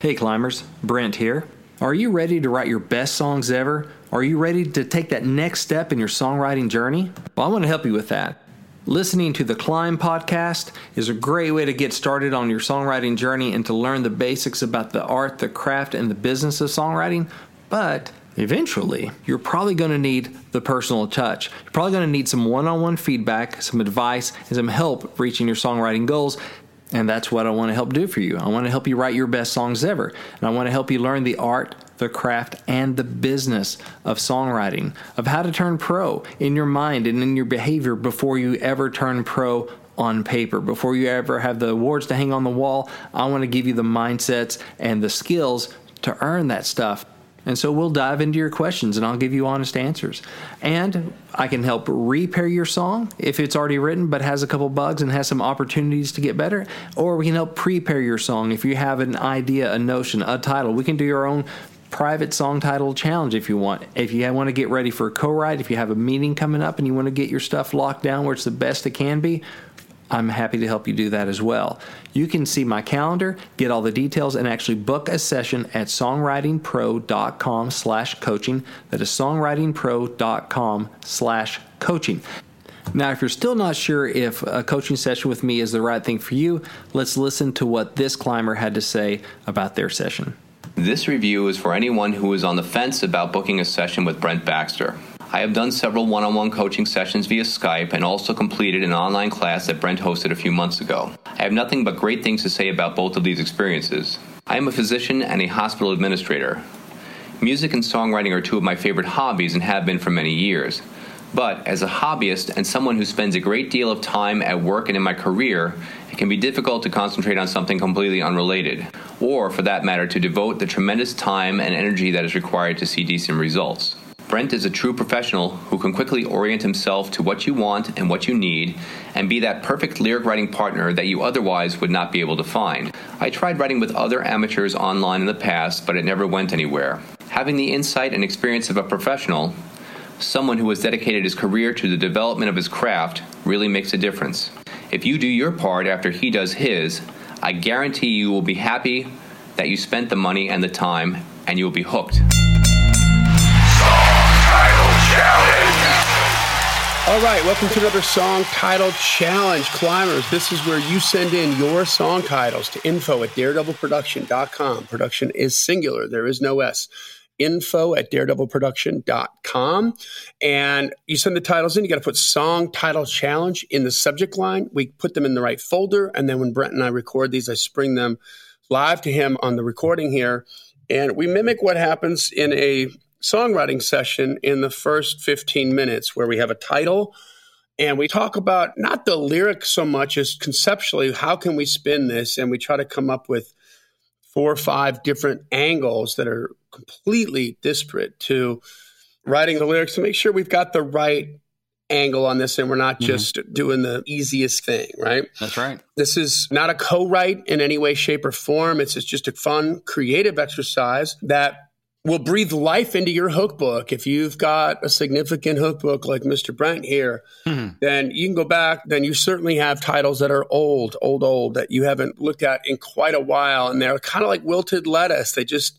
Hey climbers, Brent here. Are you ready to write your best songs ever? Are you ready to take that next step in your songwriting journey? Well, I want to help you with that. Listening to the Climb podcast is a great way to get started on your songwriting journey and to learn the basics about the art, the craft, and the business of songwriting. But eventually, you're probably going to need the personal touch. You're probably going to need some one on one feedback, some advice, and some help reaching your songwriting goals. And that's what I want to help do for you. I want to help you write your best songs ever. And I want to help you learn the art, the craft, and the business of songwriting, of how to turn pro in your mind and in your behavior before you ever turn pro on paper. Before you ever have the awards to hang on the wall, I want to give you the mindsets and the skills to earn that stuff. And so we'll dive into your questions and I'll give you honest answers. And I can help repair your song if it's already written but has a couple bugs and has some opportunities to get better. Or we can help prepare your song if you have an idea, a notion, a title. We can do your own private song title challenge if you want. If you want to get ready for a co write, if you have a meeting coming up and you want to get your stuff locked down where it's the best it can be, I'm happy to help you do that as well. You can see my calendar, get all the details, and actually book a session at songwritingpro.com slash coaching. That is songwritingpro.com slash coaching. Now, if you're still not sure if a coaching session with me is the right thing for you, let's listen to what this climber had to say about their session. This review is for anyone who is on the fence about booking a session with Brent Baxter. I have done several one on one coaching sessions via Skype and also completed an online class that Brent hosted a few months ago. I have nothing but great things to say about both of these experiences. I am a physician and a hospital administrator. Music and songwriting are two of my favorite hobbies and have been for many years. But as a hobbyist and someone who spends a great deal of time at work and in my career, it can be difficult to concentrate on something completely unrelated, or for that matter, to devote the tremendous time and energy that is required to see decent results. Brent is a true professional who can quickly orient himself to what you want and what you need and be that perfect lyric writing partner that you otherwise would not be able to find. I tried writing with other amateurs online in the past, but it never went anywhere. Having the insight and experience of a professional, someone who has dedicated his career to the development of his craft, really makes a difference. If you do your part after he does his, I guarantee you will be happy that you spent the money and the time and you will be hooked. All right, welcome to another song title challenge. Climbers, this is where you send in your song titles to info at daredevilproduction.com. Production is singular, there is no S. Info at daredevilproduction.com. And you send the titles in, you got to put song title challenge in the subject line. We put them in the right folder. And then when Brent and I record these, I spring them live to him on the recording here. And we mimic what happens in a songwriting session in the first 15 minutes where we have a title and we talk about not the lyrics so much as conceptually how can we spin this and we try to come up with four or five different angles that are completely disparate to writing the lyrics to make sure we've got the right angle on this and we're not mm-hmm. just mm-hmm. doing the easiest thing, right? That's right. This is not a co-write in any way, shape, or form. It's just a fun, creative exercise that will breathe life into your hook book. If you've got a significant hook book like Mr. Brent here, mm-hmm. then you can go back. Then you certainly have titles that are old, old, old that you haven't looked at in quite a while. And they're kind of like wilted lettuce. They just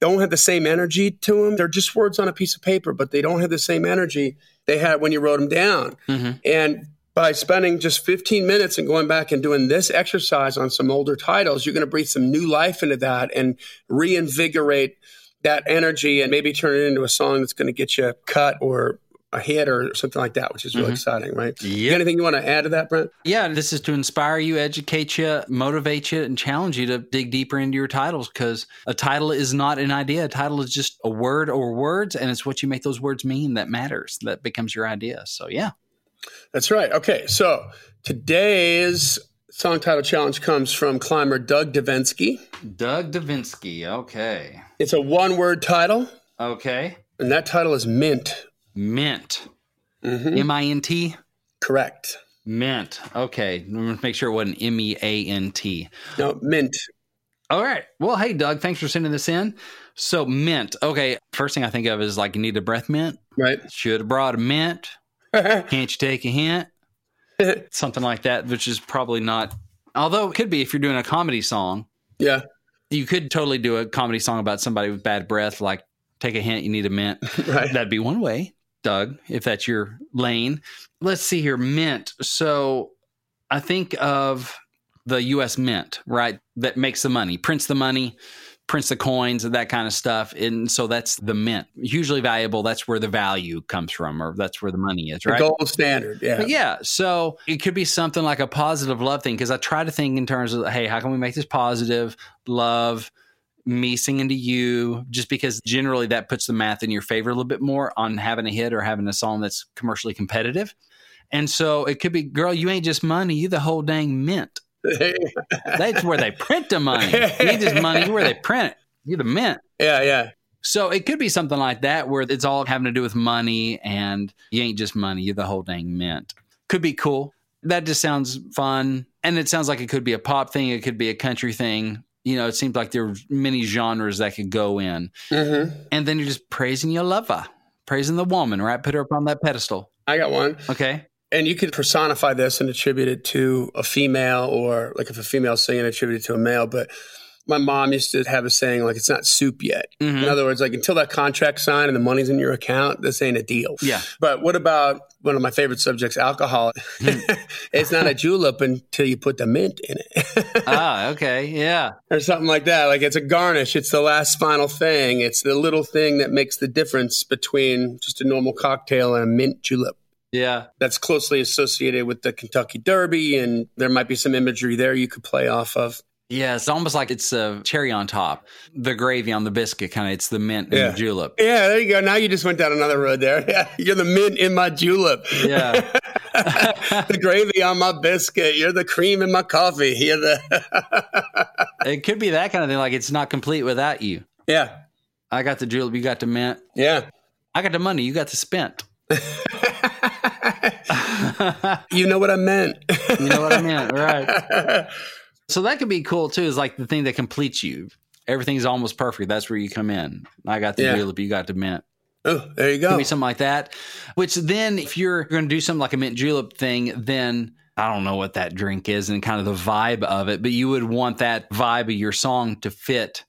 don't have the same energy to them. They're just words on a piece of paper, but they don't have the same energy they had when you wrote them down. Mm-hmm. And by spending just 15 minutes and going back and doing this exercise on some older titles, you're going to breathe some new life into that and reinvigorate – that energy and maybe turn it into a song that's going to get you cut or a hit or something like that, which is really mm-hmm. exciting, right? Yeah. Anything you want to add to that, Brent? Yeah, this is to inspire you, educate you, motivate you, and challenge you to dig deeper into your titles because a title is not an idea. A title is just a word or words, and it's what you make those words mean that matters. That becomes your idea. So, yeah. That's right. Okay. So today's song title challenge comes from climber Doug Davinsky. Doug Davinsky. Okay. It's a one word title. Okay. And that title is Mint. Mint. Mm-hmm. M I N T? Correct. Mint. Okay. Make sure it wasn't M E A N T. No, Mint. All right. Well, hey, Doug, thanks for sending this in. So, mint. Okay. First thing I think of is like you need a breath mint. Right. Should have brought a mint. Can't you take a hint? Something like that, which is probably not, although it could be if you're doing a comedy song. Yeah. You could totally do a comedy song about somebody with bad breath, like take a hint, you need a mint. Right. That'd be one way, Doug, if that's your lane. Let's see here. Mint. So I think of the US Mint, right? That makes the money, prints the money, prints the coins and that kind of stuff. And so that's the mint. Hugely valuable. That's where the value comes from, or that's where the money is, The right? gold standard. Yeah. But yeah, so it could be something like a positive love thing because I try to think in terms of, hey, how can we make this positive love, me singing to you? Just because generally that puts the math in your favor a little bit more on having a hit or having a song that's commercially competitive. And so it could be, girl, you ain't just money, you the whole dang mint. That's where they print the money. You ain't just money, where they print it. You're the mint. yeah. Yeah. So it could be something like that where it's all having to do with money and you ain't just money, you're the whole dang mint. Could be cool. That just sounds fun. And it sounds like it could be a pop thing, it could be a country thing. You know, it seems like there are many genres that could go in. hmm And then you're just praising your lover, praising the woman, right? Put her up on that pedestal. I got one. Okay. And you could personify this and attribute it to a female, or like if a female singing, attribute it to a male. But my mom used to have a saying like, "It's not soup yet." Mhm. In other words, like until that contract signed and the money's in your account, this ain't a deal. Yeah. But what about one of my favorite subjects, alcohol? it's not a julep until you put the mint in it, ah, okay. Yeah. or something like that. Like it's a garnish. It's the last final thing. It's the little thing that makes the difference between just a normal cocktail and a mint julep Yeah. that's closely associated with the Kentucky Derby, and there might be some imagery there you could play off of. Yeah. It's almost like it's a cherry on top, the gravy on the biscuit, kind of. It's the mint and Yeah. the julep. Yeah, there you go. Now you just went down another road there. Yeah, you're the mint in my julep. Yeah. the gravy on my biscuit. You're the cream in my coffee. You're the it could be that kind of thing. Like it's not complete without you. yeah, I got the julep, you got the mint. yeah. I got the money, you got the spent. You know what I meant. You know what I meant, right? So that could be cool too. Is like the thing that completes you. Everything's almost perfect. That's where you come in. I got the Yeah. julep, you got the mint. oh, there you Could go. be something like that. Which then, if you're going to do something like a mint julep thing, then I don't know what that drink is and kind of the vibe of it, but you would want that vibe of your song to fit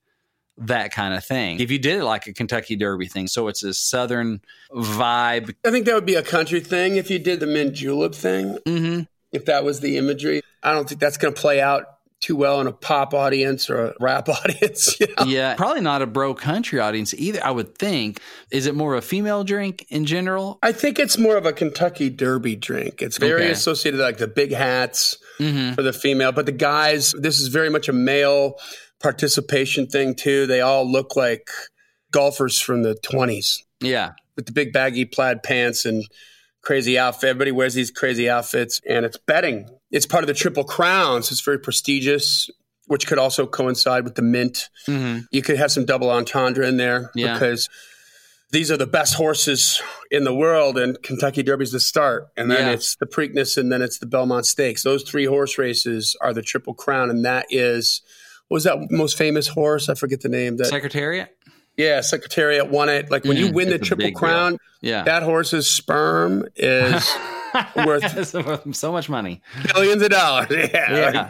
that kind of thing. If you did it like a Kentucky Derby thing, so it's a southern vibe. I think that would be a country thing if you did the mint julep thing. hmm If that was the imagery, I don't think that's going to play out too well in a pop audience or a rap audience. You know? Yeah, probably not a bro country audience either. I would think. Is it more of a female drink in general? I think it's more of a Kentucky Derby drink. It's very Okay. associated like the big hats Mm-hmm. for the female, but the guys, this is very much a male participation thing too. They all look like golfers from the 20s Yeah, with the big baggy plaid pants and crazy outfit. Everybody wears these crazy outfits and it's betting. It's part of the Triple Crown, so it's very prestigious, which could also coincide with the mint. hmm You could have some double entendre in there Yeah. because these are the best horses in the world, and Kentucky Derby's the start, and then Yeah. it's the Preakness, and then it's the Belmont Stakes. Those three horse races are the Triple Crown, and that is what was that most famous horse? I forget the name. That Secretariat. yeah, Secretariat won it. Like when you Mm, win the Triple deal. Crown, Yeah, that horse's sperm is worth so, much money. billions of dollars. Yeah, Yeah, like-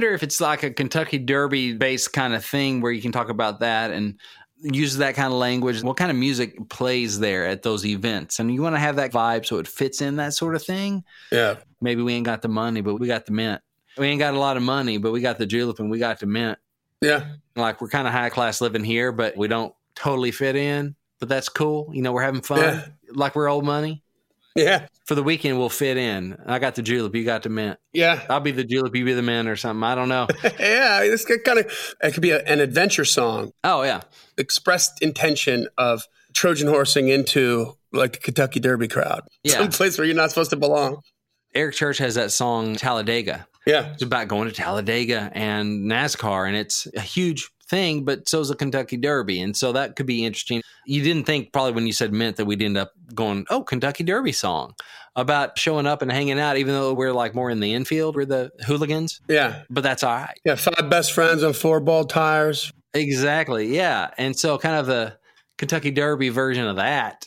Wonder if it's like a Kentucky Derby based kind of thing where you can talk about that and use that kind of language. What kind of music plays there at those events? And you want to have that vibe so it fits in that sort of thing. Yeah. Maybe we ain't got the money, but we got the mint. We ain't got a lot of money, but we got the julep and we got the mint. Yeah. Like we're kind of high class living here, but we don't totally fit in. But that's cool. You know, we're having fun. Yeah. Like we're old money. Yeah. For the weekend, we'll fit in. I got the julep. You got the mint. Yeah. I'll be the julep. You be the mint or something. I don't know. yeah. This kind of, it could be a, an adventure song. Oh, yeah. Expressed intention of Trojan horsing into like the Kentucky Derby crowd. Yeah. Some place where you're not supposed to belong. Eric Church has that song Talladega. Yeah. It's about going to Talladega and NASCAR, and it's a huge thing, but so is the Kentucky Derby. And so that could be interesting. You didn't think probably when you said mint that we'd end up going, oh, Kentucky Derby song about showing up and hanging out, even though we're like more in the infield, we're the hooligans. Yeah. But that's all right. Yeah. Five best friends on four ball tires. Exactly. Yeah. And so kind of the Kentucky Derby version of that.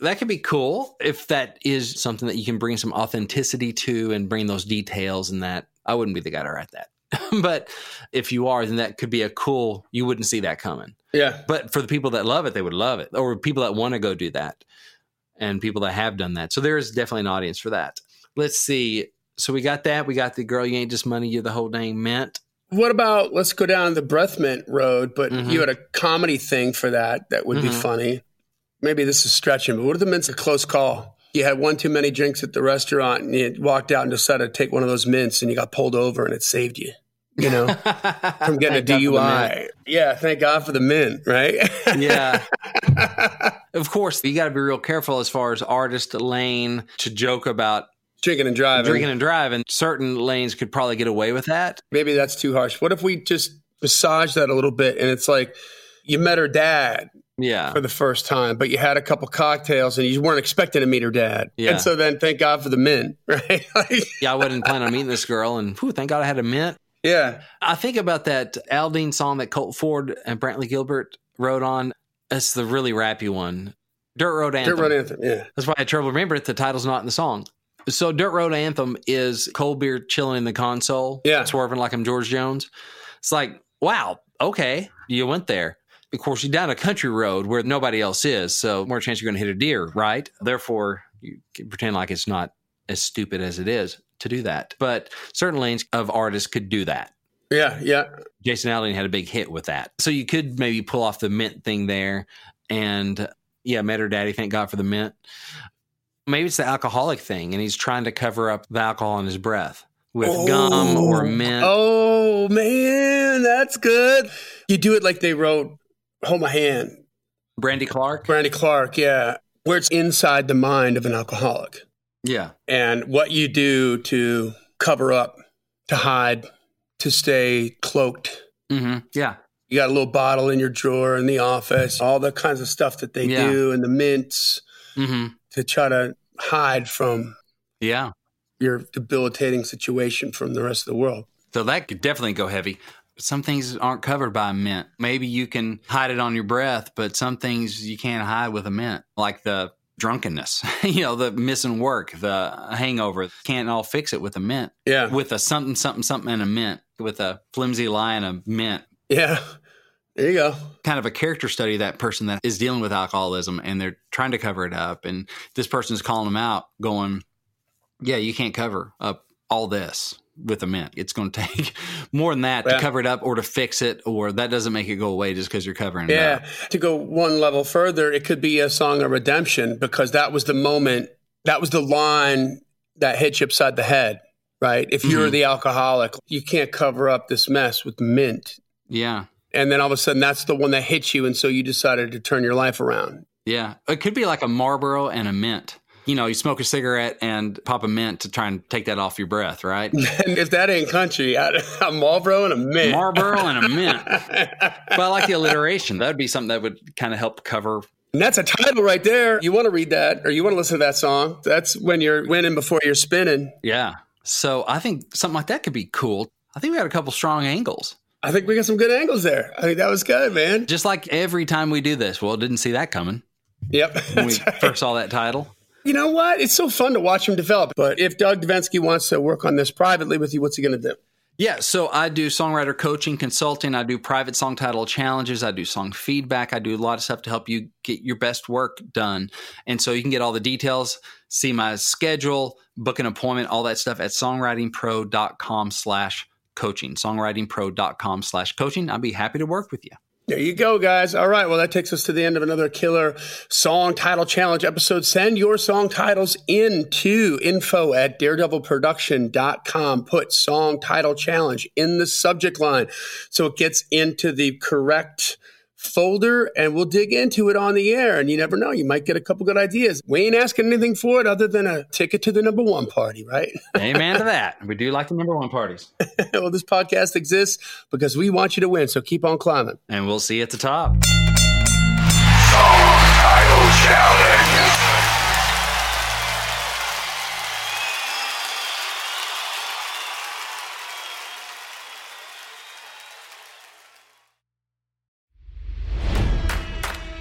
That could be cool if that is something that you can bring some authenticity to and bring those details and that. I wouldn't be the guy to write that. but if you are, then that could be a cool, you wouldn't see that coming. Yeah. But for the people that love it, they would love it. Or people that want to go do that and people that have done that. So there is definitely an audience for that. Let's see. So we got that. We got the girl, you ain't just money, you're the whole dang mint. What about let's go down the breath mint road, but Mhm. you had a comedy thing for that that would be Mhm. funny. Maybe this is stretching, but what if the mint's a close call? You had one too many drinks at the restaurant and you walked out and decided to take one of those mints and you got pulled over and it saved you, you know, from getting a Thank God for the mint. DUI. Yeah, thank God for the mint, right? Yeah. Of course, you got to be real careful as far as artist lane to joke about Drinking and driving. drinking and driving. Certain lanes could probably get away with that. Maybe that's too harsh. What if we just massage that a little bit and it's like you met her dad Yeah. for the first time, but you had a couple cocktails and you weren't expecting to meet her dad. Yeah. And so then thank God for the mint, right? Yeah, I wasn't planning on meeting this girl, and whew, thank God I had a mint. yeah. I think about that Aldean song that Colt Ford and Brantley Gilbert wrote on. It's the really rappy one, Dirt Road Anthem. Dirt Road Anthem. Yeah. That's why I had trouble remember it. The title's not in the song. So Dirt Road Anthem is cold beer chilling in the console, Yeah. swerving like I'm George Jones. It's like, wow, okay, you went there. Of course, you're down a country road where nobody else is, so more chance you're going to hit a deer, right? Therefore, you can pretend like it's not as stupid as it is to do that. But certain lanes of artists could do that. Yeah. Yeah. Jason Aldean had a big hit with that. So you could maybe pull off the mint thing there. And yeah, met her daddy. Thank God for the mint. Maybe it's the alcoholic thing and he's trying to cover up the alcohol in his breath with oh. gum or mint. Oh, man. That's good. You do it like they wrote Hold My Hand. Brandy Clark. Brandy Clark. Yeah. Where it's inside the mind of an alcoholic. Yeah. and what you do to cover up, to hide, to stay cloaked. Mm-hmm. Yeah. You got a little bottle in your drawer in the office, all the kinds of stuff that they Yeah. do, and the mints hmm to try to hide from Yeah. your debilitating situation from the rest of the world. So that could definitely go heavy. Some things aren't covered by a mint. Maybe you can hide it on your breath, but some things you can't hide with a mint, like the drunkenness, you know, the missing work, the hangover. Can't all fix it with a mint. Yeah. With a something, something, something and a mint, with a flimsy lie and a mint. Yeah. There you go. Kind of a character study that person that is dealing with alcoholism and they're trying to cover it up. And this person's calling them out, going, Yeah, you can't cover up all this with a mint. It's going to take more than that Yeah. to cover it up or to fix it, or that doesn't make it go away just because you're covering it Yeah. To go one level further, it could be a song of redemption because that was the moment, that was the line that hit you upside the head, right? If you're Mhm. the alcoholic, you can't cover up this mess with mint. Yeah. And then all of a sudden, that's the one that hits you. And so you decided to turn your life around. Yeah. It could be like a Marlboro and a mint. You know, you smoke a cigarette and pop a mint to try and take that off your breath, right? And if that ain't country, I, a Marlboro and a mint. Marlboro and a mint. but I like the alliteration. That would be something that would kind of help cover. And that's a title right there. You want to read that or you want to listen to that song. That's when you're winning before you're spinning. Yeah. So I think something like that could be cool. I think we got a couple strong angles. I think we got some good angles there. I think that was good, man. Just like every time we do this. Well, didn't see that coming. Yep. When we right. first saw that title. You know what? It's so fun to watch him develop. But if Doug Devensky wants to work on this privately with you, what's he going to do? Yeah, so I do songwriter coaching, consulting. I do private song title challenges. I do song feedback. I do a lot of stuff to help you get your best work done. And so you can get all the details, see my schedule, book an appointment, all that stuff at songwritingpro.com slash coaching. Songwritingpro.com slash coaching. I'd be happy to work with you. There you go, guys. All right. Well, that takes us to the end of another killer song title challenge episode. Send your song titles into info at daredevilproduction.com. Put song title challenge in the subject line so it gets into the correct folder and we'll dig into it on the air. And you never know, you might get a couple good ideas. We ain't asking anything for it other than a ticket to the number one party, right? Amen to that. We do like the number one parties. well, this podcast exists because we want you to win. So keep on climbing. And we'll see you at the top. Song title challenge.